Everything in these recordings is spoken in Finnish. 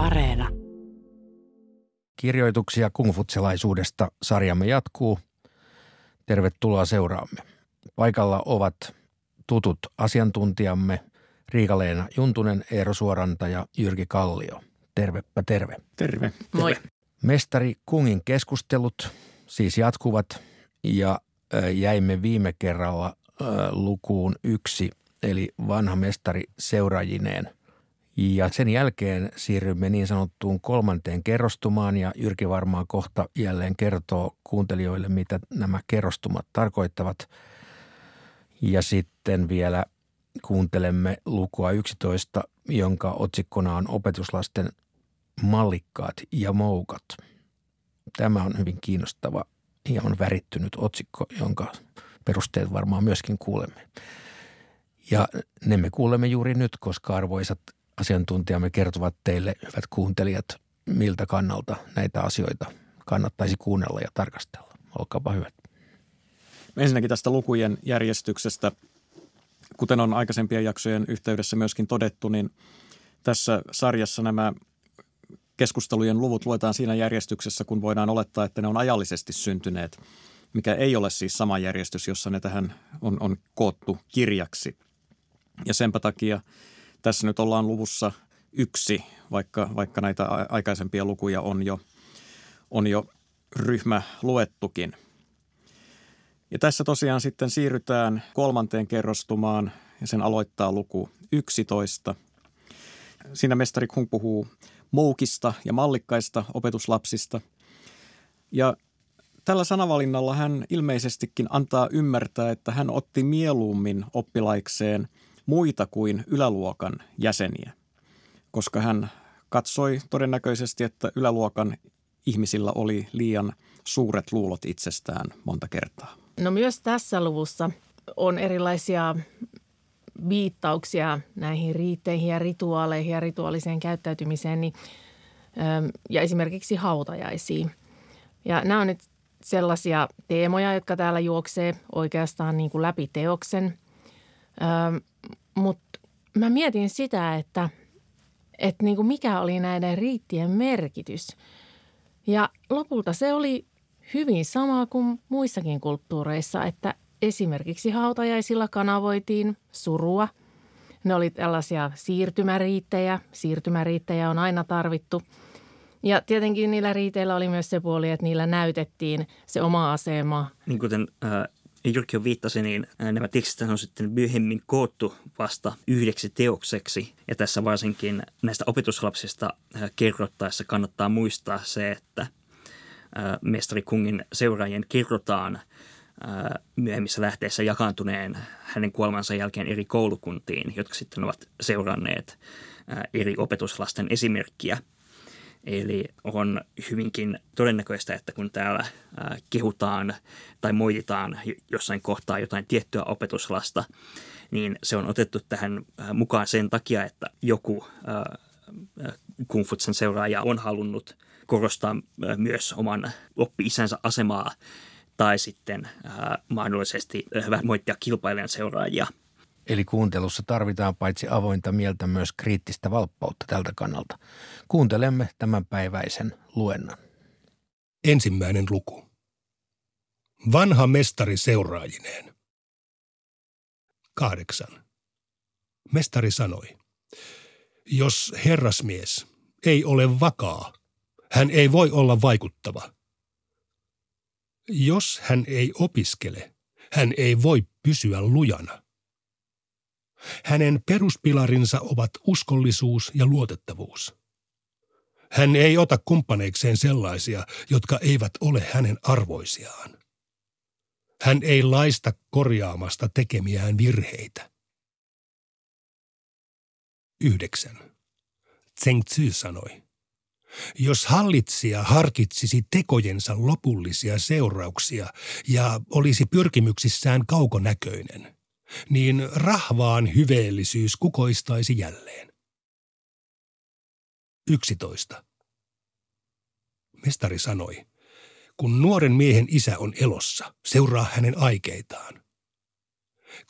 Areena. Kirjoituksia kungfutselaisuudesta sarjamme jatkuu. Tervetuloa seuraamme. Paikalla ovat tutut asiantuntijamme Riika-Leena Juntunen, Eero Suoranta ja Jyrki Kallio. Tervepä terve. Terve. Moi. Mestari Kungin keskustelut siis jatkuvat ja jäimme viime kerralla lukuun yksi, eli vanha mestari seuraajineen. Ja sen jälkeen siirrymme niin sanottuun kolmanteen kerrostumaan ja Jyrki varmaan kohta jälleen kertoo kuuntelijoille, mitä nämä kerrostumat tarkoittavat. Ja sitten vielä kuuntelemme lukua 11, jonka otsikkona on opetuslasten mallikkaat ja moukat. Tämä on hyvin kiinnostava ja on värittynyt otsikko, jonka perusteet varmaan myöskin kuulemme. Ja ne me kuulemme juuri nyt, koska arvoisat asiantuntijamme kertovat teille, hyvät kuuntelijat, miltä kannalta näitä asioita kannattaisi kuunnella ja tarkastella. Olkaapa hyvät. Ensinnäkin tästä lukujen järjestyksestä. Kuten on aikaisempien jaksojen yhteydessä myöskin todettu, niin tässä sarjassa nämä keskustelujen luvut luetaan siinä järjestyksessä, kun voidaan olettaa, että ne on ajallisesti syntyneet, mikä ei ole siis sama järjestys, jossa ne tähän on, on koottu kirjaksi. Ja senpä takia tässä nyt ollaan luvussa yksi, vaikka, vaikka näitä aikaisempia lukuja on jo, on jo ryhmä luettukin. Ja tässä tosiaan sitten siirrytään kolmanteen kerrostumaan ja sen aloittaa luku 11. Siinä mestari Kung puhuu moukista ja mallikkaista opetuslapsista. Ja tällä sanavalinnalla hän ilmeisestikin antaa ymmärtää, että hän otti mieluummin oppilaikseen muita kuin yläluokan jäseniä, koska hän katsoi todennäköisesti, että yläluokan ihmisillä oli liian suuret luulot itsestään monta kertaa. No myös tässä luvussa on erilaisia viittauksia näihin riitteihin ja rituaaleihin ja rituaaliseen käyttäytymiseen niin, ja esimerkiksi hautajaisiin. Ja nämä on nyt sellaisia teemoja, jotka täällä juoksee oikeastaan niin kuin läpi teoksen. Mutta mä mietin sitä, että, että niin kuin mikä oli näiden riittien merkitys. Ja lopulta se oli hyvin sama kuin muissakin kulttuureissa, että esimerkiksi hautajaisilla kanavoitiin surua. Ne oli tällaisia siirtymäriittejä. Siirtymäriittejä on aina tarvittu. Ja tietenkin niillä riiteillä oli myös se puoli, että niillä näytettiin se oma asema. Niin kuten äh, Jyrki jo viittasi, niin äh, nämä tekstit on sitten myöhemmin koottu vasta yhdeksi teokseksi. Ja tässä varsinkin näistä opetuslapsista äh, kerrottaessa kannattaa muistaa se, että – mestari Kungin seuraajien kerrotaan myöhemmissä lähteissä jakaantuneen hänen kuolemansa jälkeen eri koulukuntiin, jotka sitten ovat seuranneet eri opetuslasten esimerkkiä. Eli on hyvinkin todennäköistä, että kun täällä kehutaan tai moititaan jossain kohtaa jotain tiettyä opetuslasta, niin se on otettu tähän mukaan sen takia, että joku Kung Futsen seuraaja on halunnut – korostaa myös oman oppi-isänsä asemaa tai sitten äh, mahdollisesti vähän moittia kilpailijan seuraajia. Eli kuuntelussa tarvitaan paitsi avointa mieltä myös kriittistä valppautta tältä kannalta. Kuuntelemme tämänpäiväisen luennon. Ensimmäinen luku. Vanha mestari seuraajineen. Kahdeksan. Mestari sanoi, jos herrasmies ei ole vakaa, hän ei voi olla vaikuttava. Jos hän ei opiskele, hän ei voi pysyä lujana. Hänen peruspilarinsa ovat uskollisuus ja luotettavuus. Hän ei ota kumppaneikseen sellaisia, jotka eivät ole hänen arvoisiaan. Hän ei laista korjaamasta tekemiään virheitä. 9. Zheng Tzu sanoi, jos hallitsija harkitsisi tekojensa lopullisia seurauksia ja olisi pyrkimyksissään kaukonäköinen, niin rahvaan hyveellisyys kukoistaisi jälleen. 11. Mestari sanoi, kun nuoren miehen isä on elossa, seuraa hänen aikeitaan.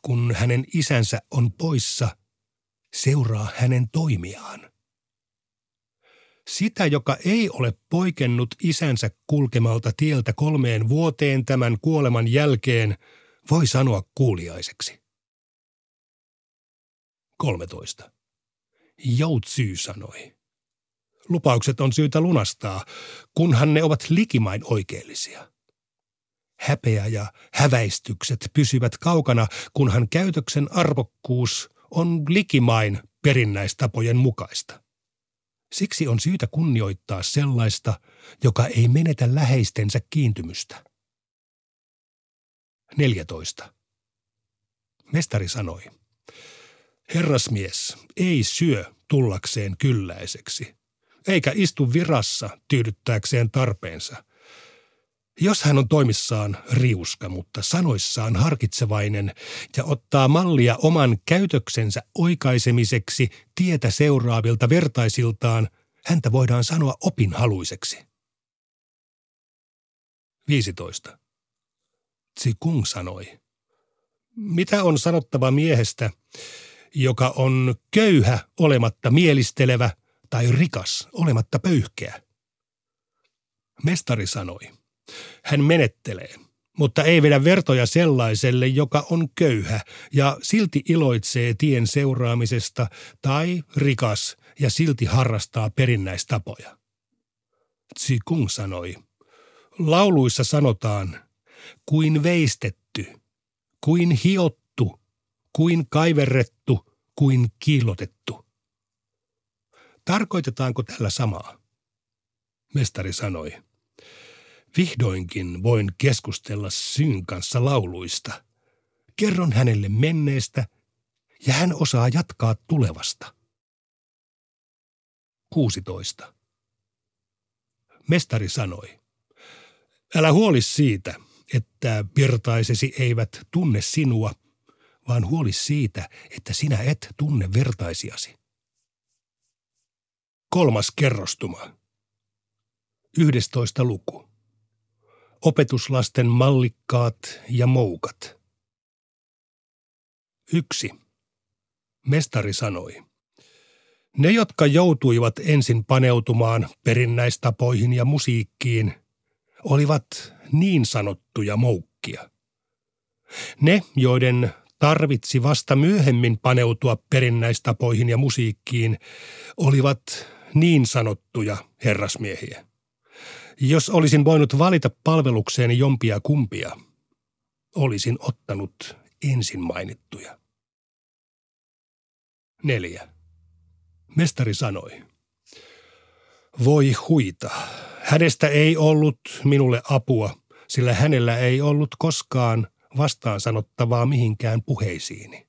Kun hänen isänsä on poissa, seuraa hänen toimiaan. Sitä, joka ei ole poikennut isänsä kulkemalta tieltä kolmeen vuoteen tämän kuoleman jälkeen, voi sanoa kuuliaiseksi. 13. Joutsy sanoi. Lupaukset on syytä lunastaa, kunhan ne ovat likimain oikeellisia. Häpeä ja häväistykset pysyvät kaukana, kunhan käytöksen arvokkuus on likimain perinnäistapojen mukaista. Siksi on syytä kunnioittaa sellaista, joka ei menetä läheistensä kiintymystä. 14. Mestari sanoi, herrasmies ei syö tullakseen kylläiseksi, eikä istu virassa tyydyttääkseen tarpeensa. Jos hän on toimissaan riuska, mutta sanoissaan harkitsevainen ja ottaa mallia oman käytöksensä oikaisemiseksi tietä seuraavilta vertaisiltaan, häntä voidaan sanoa opinhaluiseksi. 15. Kung sanoi, mitä on sanottava miehestä, joka on köyhä olematta mielistelevä tai rikas olematta pöyhkeä? Mestari sanoi, hän menettelee, mutta ei vedä vertoja sellaiselle, joka on köyhä ja silti iloitsee tien seuraamisesta tai rikas ja silti harrastaa perinnäistapoja. Kung sanoi, lauluissa sanotaan, kuin veistetty, kuin hiottu, kuin kaiverrettu, kuin kiillotettu. Tarkoitetaanko tällä samaa? Mestari sanoi, vihdoinkin voin keskustella syyn kanssa lauluista. Kerron hänelle menneestä ja hän osaa jatkaa tulevasta. 16. Mestari sanoi, älä huoli siitä, että vertaisesi eivät tunne sinua, vaan huoli siitä, että sinä et tunne vertaisiasi. Kolmas kerrostuma. 11. luku. Opetuslasten mallikkaat ja moukat. Yksi. Mestari sanoi. Ne, jotka joutuivat ensin paneutumaan perinnäistapoihin ja musiikkiin, olivat niin sanottuja moukkia. Ne, joiden tarvitsi vasta myöhemmin paneutua perinnäistapoihin ja musiikkiin, olivat niin sanottuja herrasmiehiä. Jos olisin voinut valita palvelukseeni jompia kumpia, olisin ottanut ensin mainittuja. Neljä. Mestari sanoi. Voi huita, hänestä ei ollut minulle apua, sillä hänellä ei ollut koskaan vastaan sanottavaa mihinkään puheisiini.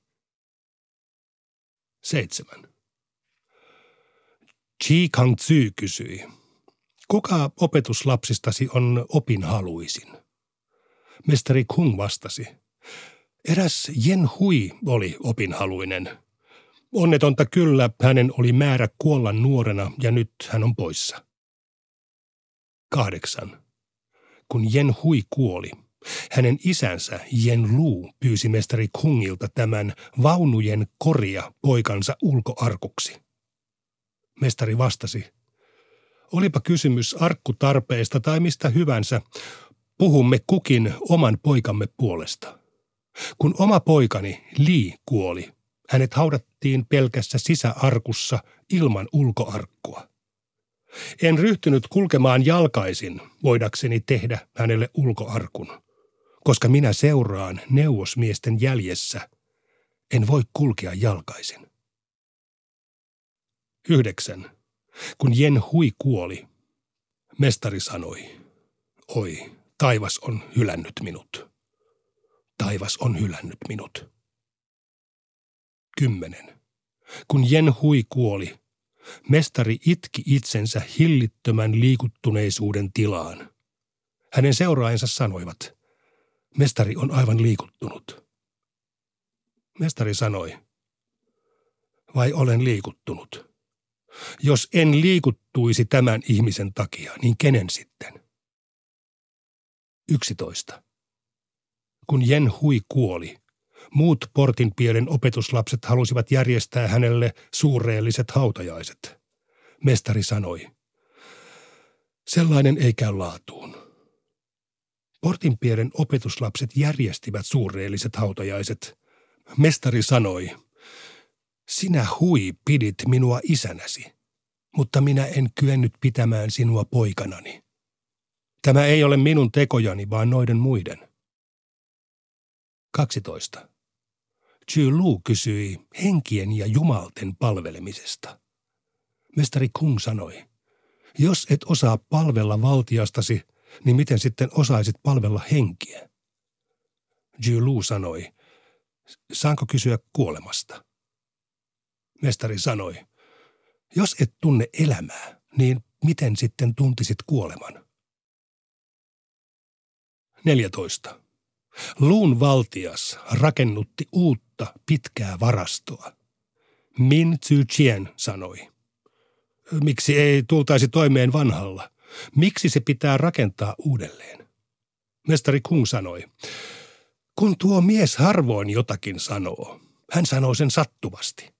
Seitsemän. Chi Kang Tzu kysyi, kuka opetuslapsistasi on opinhaluisin? Mestari Kung vastasi, eräs Jen Hui oli opinhaluinen. Onnetonta kyllä, hänen oli määrä kuolla nuorena ja nyt hän on poissa. Kahdeksan. Kun Jen Hui kuoli, hänen isänsä Jen Lu pyysi mestari Kungilta tämän vaunujen koria poikansa ulkoarkuksi. Mestari vastasi, olipa kysymys arkkutarpeesta tai mistä hyvänsä, puhumme kukin oman poikamme puolesta. Kun oma poikani Li kuoli, hänet haudattiin pelkässä sisäarkussa ilman ulkoarkkua. En ryhtynyt kulkemaan jalkaisin, voidakseni tehdä hänelle ulkoarkun. Koska minä seuraan neuvosmiesten jäljessä, en voi kulkea jalkaisin. Yhdeksän. Kun Jen Hui kuoli, mestari sanoi, oi, taivas on hylännyt minut. Taivas on hylännyt minut. Kymmenen. Kun Jen Hui kuoli, Mestari itki itsensä hillittömän liikuttuneisuuden tilaan. Hänen seuraajansa sanoivat, mestari on aivan liikuttunut. Mestari sanoi, vai olen liikuttunut? Jos en liikuttuisi tämän ihmisen takia, niin kenen sitten? 11. Kun Jen Hui kuoli, Muut portinpielen opetuslapset halusivat järjestää hänelle suureelliset hautajaiset. Mestari sanoi, Sellainen ei käy laatuun. Portinpieren opetuslapset järjestivät suureelliset hautajaiset. Mestari sanoi, sinä hui pidit minua isänäsi, mutta minä en kyennyt pitämään sinua poikanani. Tämä ei ole minun tekojani, vaan noiden muiden. 12. Chu Lu kysyi henkien ja jumalten palvelemisesta. Mestari Kung sanoi, jos et osaa palvella valtiastasi, niin miten sitten osaisit palvella henkiä? Ju Lu sanoi, saanko kysyä kuolemasta? Mestari sanoi, jos et tunne elämää, niin miten sitten tuntisit kuoleman? 14. Luun valtias rakennutti uutta pitkää varastoa. Min Tzu Chien sanoi, miksi ei tultaisi toimeen vanhalla? Miksi se pitää rakentaa uudelleen? Mestari Kung sanoi, kun tuo mies harvoin jotakin sanoo, hän sanoo sen sattuvasti.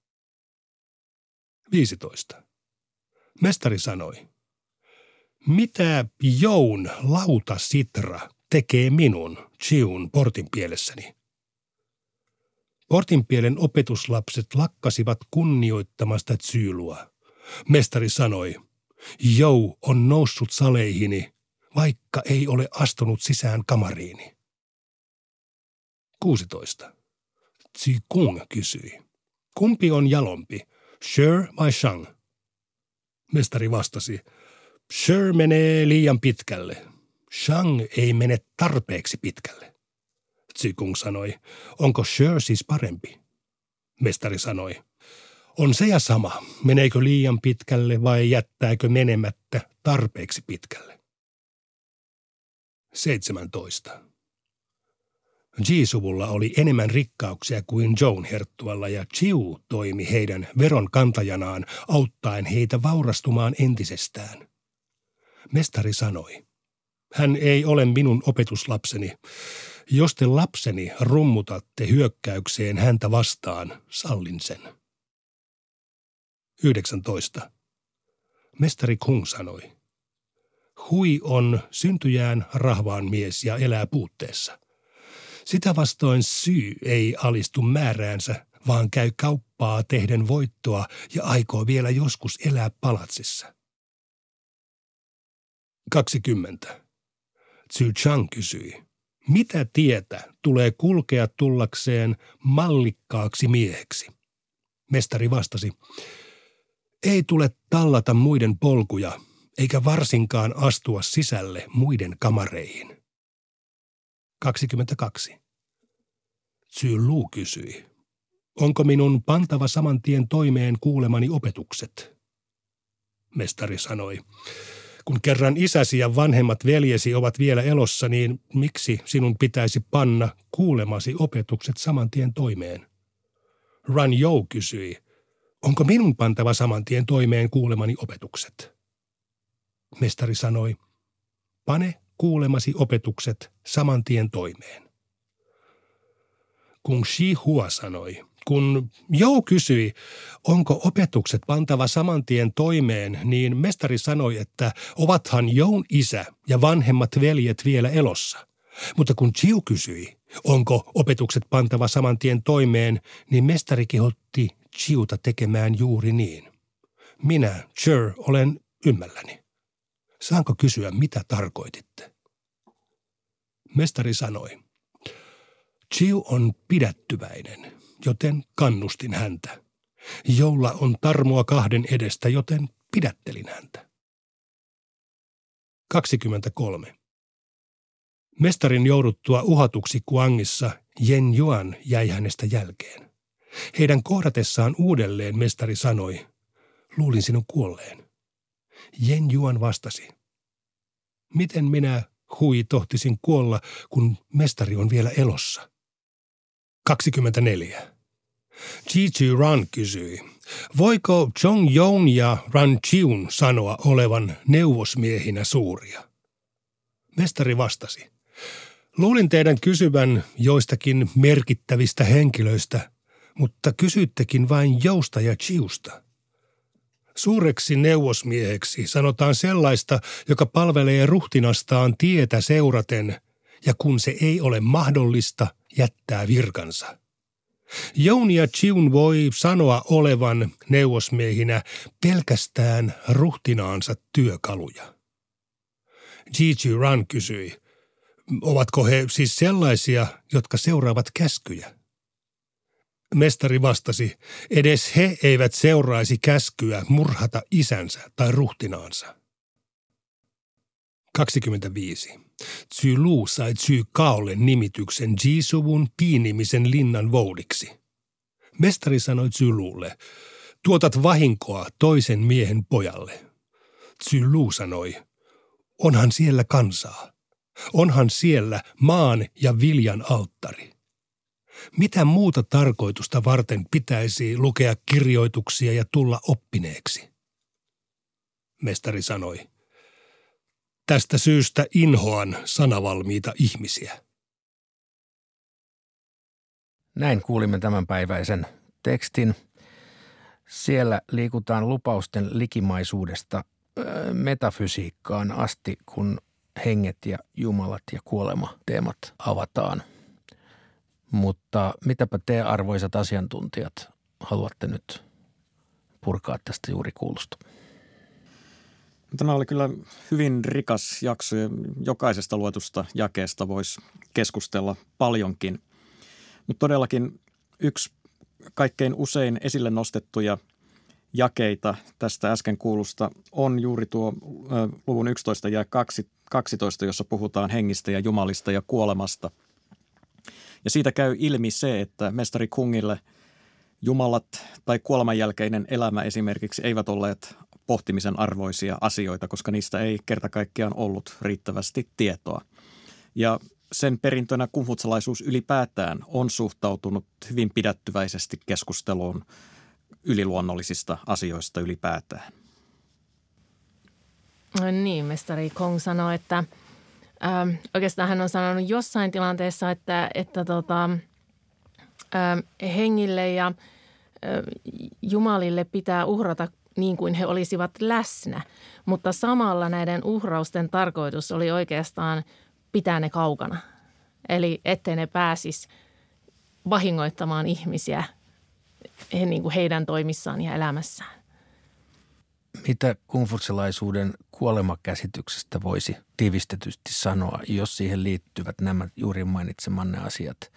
15. Mestari sanoi, mitä joun lauta sitra tekee minun, Chiun, portinpielessäni? Portinpielen opetuslapset lakkasivat kunnioittamasta Tsyylua. Mestari sanoi, Jou on noussut saleihini, vaikka ei ole astunut sisään kamariini. 16. Tsi Kung kysyi, kumpi on jalompi, Sher vai Shang? Mestari vastasi, Sher menee liian pitkälle. Shang ei mene tarpeeksi pitkälle. Kung sanoi, onko Sher siis parempi? Mestari sanoi, on se ja sama, meneekö liian pitkälle vai jättääkö menemättä tarpeeksi pitkälle. 17. Jisuvulla oli enemmän rikkauksia kuin Joan herttualla ja Chiu toimi heidän veron kantajanaan auttaen heitä vaurastumaan entisestään. Mestari sanoi, hän ei ole minun opetuslapseni. Jos te lapseni rummutatte hyökkäykseen häntä vastaan, sallin sen. 19. Mestari Kung sanoi, Hui on syntyjään rahvaan mies ja elää puutteessa. Sitä vastoin syy ei alistu määräänsä, vaan käy kauppaa tehden voittoa ja aikoo vielä joskus elää palatsissa. 20. Tzu Chang kysyi, mitä tietä tulee kulkea tullakseen mallikkaaksi mieheksi? Mestari vastasi, ei tule tallata muiden polkuja, eikä varsinkaan astua sisälle muiden kamareihin. 22. Tzy Lu kysyi, onko minun pantava saman tien toimeen kuulemani opetukset? Mestari sanoi, kun kerran isäsi ja vanhemmat veljesi ovat vielä elossa, niin miksi sinun pitäisi panna kuulemasi opetukset saman tien toimeen? Ran Jou kysyi, onko minun pantava saman tien toimeen kuulemani opetukset? Mestari sanoi, pane kuulemasi opetukset saman tien toimeen. Kun Shi Hua sanoi, kun Jou kysyi, onko opetukset pantava saman tien toimeen, niin mestari sanoi, että ovathan Joun isä ja vanhemmat veljet vielä elossa. Mutta kun Chiu kysyi, onko opetukset pantava saman tien toimeen, niin mestari kehotti Chiuta tekemään juuri niin. Minä, Cher, olen ymmälläni. Saanko kysyä, mitä tarkoititte? Mestari sanoi, Chiu on pidättyväinen, joten kannustin häntä. Jolla on tarmoa kahden edestä, joten pidättelin häntä. 23. Mestarin jouduttua uhatuksi Kuangissa Yen Yuan jäi hänestä jälkeen. Heidän kohdatessaan uudelleen mestari sanoi, luulin sinun kuolleen. Yen Juan vastasi, miten minä hui tohtisin kuolla, kun mestari on vielä elossa? 24. Chi Ran kysyi, voiko Chong Yong ja Ran Chiun sanoa olevan neuvosmiehinä suuria? Mestari vastasi, luulin teidän kysyvän joistakin merkittävistä henkilöistä, mutta kysyttekin vain Jousta ja Chiusta. Suureksi neuvosmieheksi sanotaan sellaista, joka palvelee ruhtinastaan tietä seuraten, ja kun se ei ole mahdollista, jättää virkansa. Jouni ja Chiun voi sanoa olevan neuvosmiehinä pelkästään ruhtinaansa työkaluja. Gigi Run kysyi, ovatko he siis sellaisia, jotka seuraavat käskyjä? Mestari vastasi, edes he eivät seuraisi käskyä murhata isänsä tai ruhtinaansa. 25. Lu sai Kaolle nimityksen Jisuvun piinimisen linnan voudiksi. Mestari sanoi Lulle, tuotat vahinkoa toisen miehen pojalle. Lu sanoi, onhan siellä kansaa. Onhan siellä maan ja viljan alttari. Mitä muuta tarkoitusta varten pitäisi lukea kirjoituksia ja tulla oppineeksi? Mestari sanoi, tästä syystä inhoan sanavalmiita ihmisiä. Näin kuulimme tämänpäiväisen tekstin. Siellä liikutaan lupausten likimaisuudesta metafysiikkaan asti, kun henget ja jumalat ja kuolema teemat avataan – mutta mitäpä te arvoisat asiantuntijat haluatte nyt purkaa tästä juuri kuulusta? Tämä oli kyllä hyvin rikas jakso ja jokaisesta luetusta jakeesta voisi keskustella paljonkin. Mutta todellakin yksi kaikkein usein esille nostettuja jakeita tästä äsken kuulusta on juuri tuo luvun 11 ja 12, jossa puhutaan hengistä ja jumalista ja kuolemasta – ja siitä käy ilmi se, että mestari Kungille jumalat tai kuoleman jälkeinen elämä esimerkiksi eivät olleet pohtimisen arvoisia asioita, koska niistä ei kerta kaikkiaan ollut riittävästi tietoa. Ja sen perintönä kumfutsalaisuus ylipäätään on suhtautunut hyvin pidättyväisesti keskusteluun yliluonnollisista asioista ylipäätään. Niin, mestari Kong sanoi, että – ähm, oikeastaan hän on sanonut jossain tilanteessa, että, että tota, ähm, hengille ja äh, jumalille pitää uhrata niin kuin he olisivat läsnä, mutta samalla näiden uhrausten tarkoitus oli oikeastaan pitää ne kaukana. Eli ettei ne pääsisi vahingoittamaan ihmisiä he, niin kuin heidän toimissaan ja elämässään mitä kungfutselaisuuden kuolemakäsityksestä voisi tiivistetysti sanoa, jos siihen liittyvät nämä juuri mainitsemanne asiat?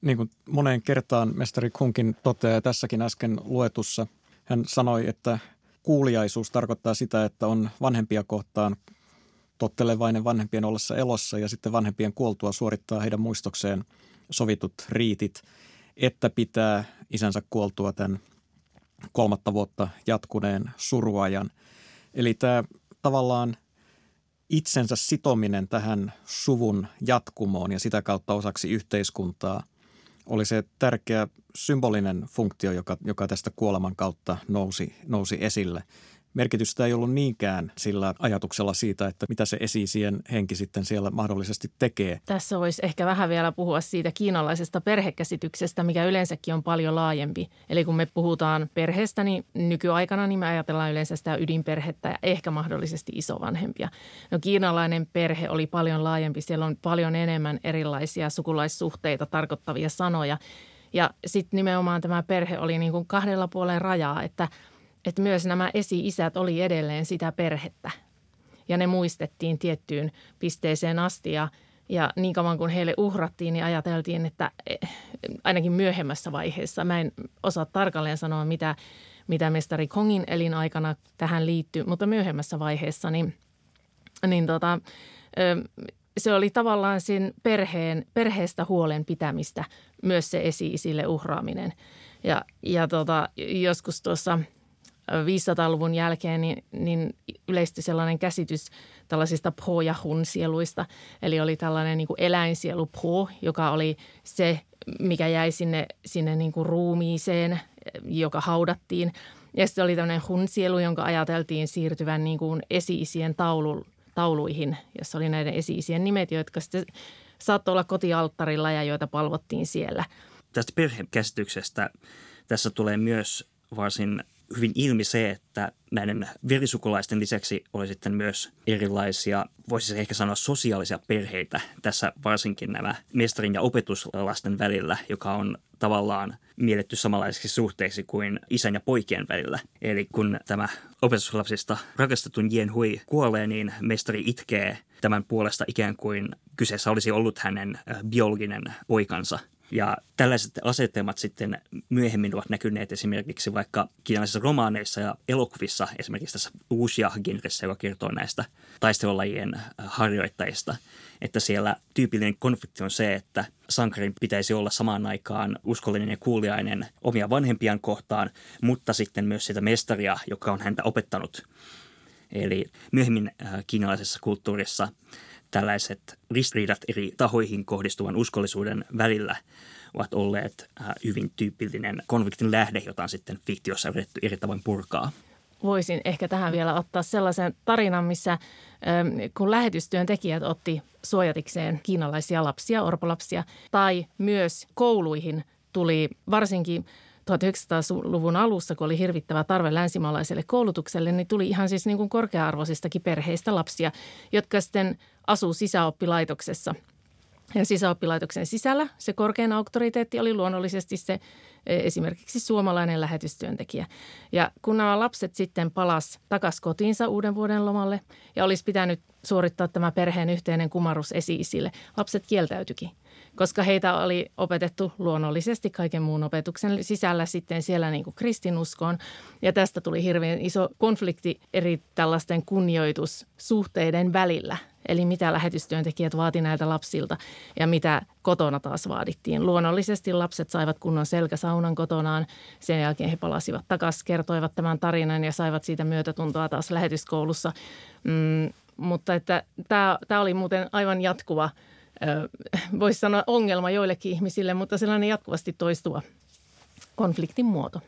Niin kuin moneen kertaan mestari Kunkin toteaa tässäkin äsken luetussa, hän sanoi, että kuuliaisuus tarkoittaa sitä, että on vanhempia kohtaan tottelevainen vanhempien ollessa elossa ja sitten vanhempien kuoltua suorittaa heidän muistokseen sovitut riitit, että pitää isänsä kuoltua tämän kolmatta vuotta jatkuneen suruajan. Eli tämä tavallaan itsensä sitominen tähän suvun jatkumoon ja sitä kautta osaksi yhteiskuntaa oli se tärkeä symbolinen funktio, joka, joka tästä kuoleman kautta nousi, nousi esille – merkitystä ei ollut niinkään sillä ajatuksella siitä, että mitä se esiisien henki sitten siellä mahdollisesti tekee. Tässä voisi ehkä vähän vielä puhua siitä kiinalaisesta perhekäsityksestä, mikä yleensäkin on paljon laajempi. Eli kun me puhutaan perheestä, niin nykyaikana niin me ajatellaan yleensä sitä ydinperhettä ja ehkä mahdollisesti isovanhempia. No kiinalainen perhe oli paljon laajempi. Siellä on paljon enemmän erilaisia sukulaissuhteita tarkoittavia sanoja. Ja sitten nimenomaan tämä perhe oli niin kuin kahdella puolen rajaa, että – että myös nämä esi-isät oli edelleen sitä perhettä. Ja ne muistettiin tiettyyn pisteeseen asti ja, ja niin kauan kuin heille uhrattiin, niin ajateltiin, että eh, ainakin myöhemmässä vaiheessa, mä en osaa tarkalleen sanoa, mitä, mitä mestari Kongin elinaikana tähän liittyy, mutta myöhemmässä vaiheessa niin, niin tota, se oli tavallaan sen perheen, perheestä huolen pitämistä, myös se esi-isille uhraaminen. Ja, ja tota, joskus tuossa – 500-luvun jälkeen niin, niin yleistyi sellainen käsitys tällaisista po- ja hun-sieluista. Eli oli tällainen niin kuin eläinsielu po, joka oli se, mikä jäi sinne, sinne niin kuin ruumiiseen, joka haudattiin. Ja sitten oli tämmöinen hun-sielu, jonka ajateltiin siirtyvän niin kuin esi-isien taulu, tauluihin, jossa oli näiden esi-isien nimet, jotka sitten saattoi olla kotialttarilla ja joita palvottiin siellä. Tästä perhekäsityksestä tässä tulee myös varsin hyvin ilmi se, että näiden verisukulaisten lisäksi oli sitten myös erilaisia, voisi ehkä sanoa sosiaalisia perheitä. Tässä varsinkin nämä mestarin ja opetuslasten välillä, joka on tavallaan mielletty samanlaisiksi suhteiksi kuin isän ja poikien välillä. Eli kun tämä opetuslapsista rakastetun Jen Hui kuolee, niin mestari itkee tämän puolesta ikään kuin kyseessä olisi ollut hänen äh, biologinen poikansa – ja tällaiset asetelmat sitten myöhemmin ovat näkyneet esimerkiksi vaikka kiinalaisissa romaaneissa ja elokuvissa, esimerkiksi tässä uusia genressä, joka kertoo näistä taistelulajien harjoittajista, että siellä tyypillinen konflikti on se, että sankarin pitäisi olla samaan aikaan uskollinen ja kuuliainen omia vanhempiaan kohtaan, mutta sitten myös sitä mestaria, joka on häntä opettanut. Eli myöhemmin äh, kiinalaisessa kulttuurissa tällaiset ristiriidat eri tahoihin kohdistuvan uskollisuuden välillä ovat olleet äh, hyvin tyypillinen konfliktin lähde, jota on sitten fiktiossa yritetty eri tavoin purkaa. Voisin ehkä tähän vielä ottaa sellaisen tarinan, missä ähm, kun lähetystyöntekijät otti suojatikseen kiinalaisia lapsia, orpolapsia, tai myös kouluihin tuli varsinkin 1900-luvun alussa, kun oli hirvittävä tarve länsimaalaiselle koulutukselle, niin tuli ihan siis niin kuin korkea-arvoisistakin perheistä lapsia, jotka sitten asuu sisäoppilaitoksessa. Ja sisäoppilaitoksen sisällä se korkein auktoriteetti oli luonnollisesti se e, esimerkiksi suomalainen lähetystyöntekijä. Ja kun nämä lapset sitten palas takaisin kotiinsa uuden vuoden lomalle ja olisi pitänyt suorittaa tämä perheen yhteinen kumarus esi-isille, lapset kieltäytyikin koska heitä oli opetettu luonnollisesti kaiken muun opetuksen sisällä sitten siellä niin kuin kristinuskoon. Ja tästä tuli hirveän iso konflikti eri tällaisten kunnioitussuhteiden välillä. Eli mitä lähetystyöntekijät vaati näiltä lapsilta ja mitä kotona taas vaadittiin. Luonnollisesti lapset saivat kunnon selkäsaunan kotonaan. Sen jälkeen he palasivat takaisin, kertoivat tämän tarinan ja saivat siitä myötätuntoa taas lähetyskoulussa. Mm, mutta että tämä, oli muuten aivan jatkuva – voisi sanoa ongelma joillekin ihmisille, mutta sellainen jatkuvasti toistuva konfliktin muoto.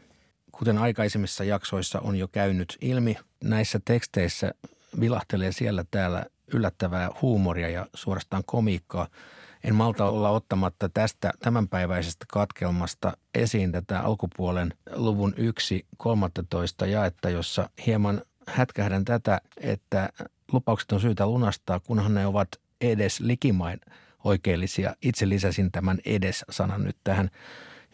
Kuten aikaisemmissa jaksoissa on jo käynyt ilmi, näissä teksteissä vilahtelee siellä täällä yllättävää huumoria ja suorastaan komiikkaa. En malta olla ottamatta tästä tämänpäiväisestä katkelmasta esiin tätä alkupuolen luvun 1 13 jaetta, jossa hieman hätkähdän tätä, että lupaukset on syytä lunastaa, kunhan ne ovat edes likimain oikeellisia. Itse lisäsin tämän edes-sanan nyt tähän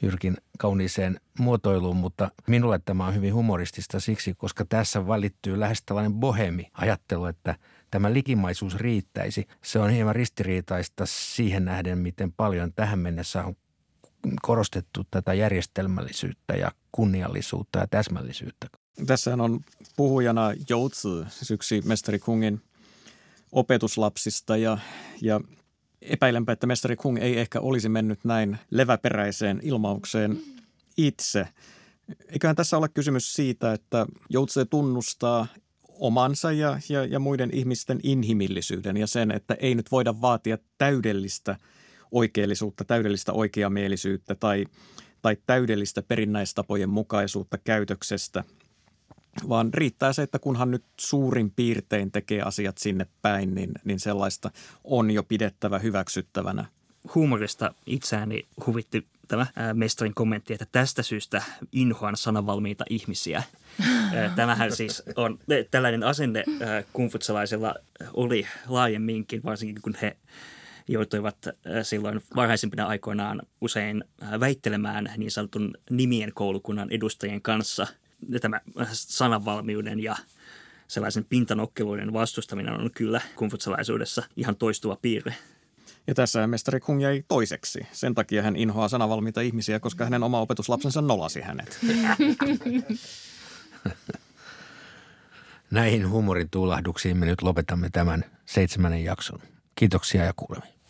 Jyrkin kauniiseen muotoiluun, mutta minulle tämä on hyvin humoristista siksi, koska tässä valittyy lähes tällainen bohemi ajattelu, että tämä likimaisuus riittäisi. Se on hieman ristiriitaista siihen nähden, miten paljon tähän mennessä on korostettu tätä järjestelmällisyyttä ja kunniallisuutta ja täsmällisyyttä. Tässä on puhujana Joutsi, siis yksi mestari Kungin opetuslapsista ja, ja epäilenpä, että mestari Kung ei ehkä olisi mennyt näin leväperäiseen ilmaukseen itse. Eiköhän tässä ole kysymys siitä, että Joutse tunnustaa omansa ja, ja, ja muiden ihmisten inhimillisyyden ja sen, että ei nyt voida vaatia täydellistä oikeellisuutta, täydellistä oikeamielisyyttä tai, tai täydellistä perinnäistapojen mukaisuutta käytöksestä – vaan riittää se, että kunhan nyt suurin piirtein tekee asiat sinne päin, niin, niin sellaista on jo pidettävä hyväksyttävänä. Huumorista itseäni huvitti tämä mestarin kommentti, että tästä syystä inhoan sanavalmiita ihmisiä. Tämähän siis on, tällainen asenne kumfutsalaisilla oli laajemminkin, varsinkin kun he joutuivat silloin varhaisimpina aikoinaan usein väittelemään niin sanotun nimien koulukunnan edustajien kanssa – tämä sananvalmiuden ja sellaisen pintanokkeluiden vastustaminen on kyllä kumfutsalaisuudessa ihan toistuva piirre. Ja tässä mestari Kung jäi toiseksi. Sen takia hän inhoaa sanavalmiita ihmisiä, koska hänen oma opetuslapsensa nolasi hänet. Näihin huumorin tuulahduksiin me nyt lopetamme tämän seitsemännen jakson. Kiitoksia ja kuulemiin.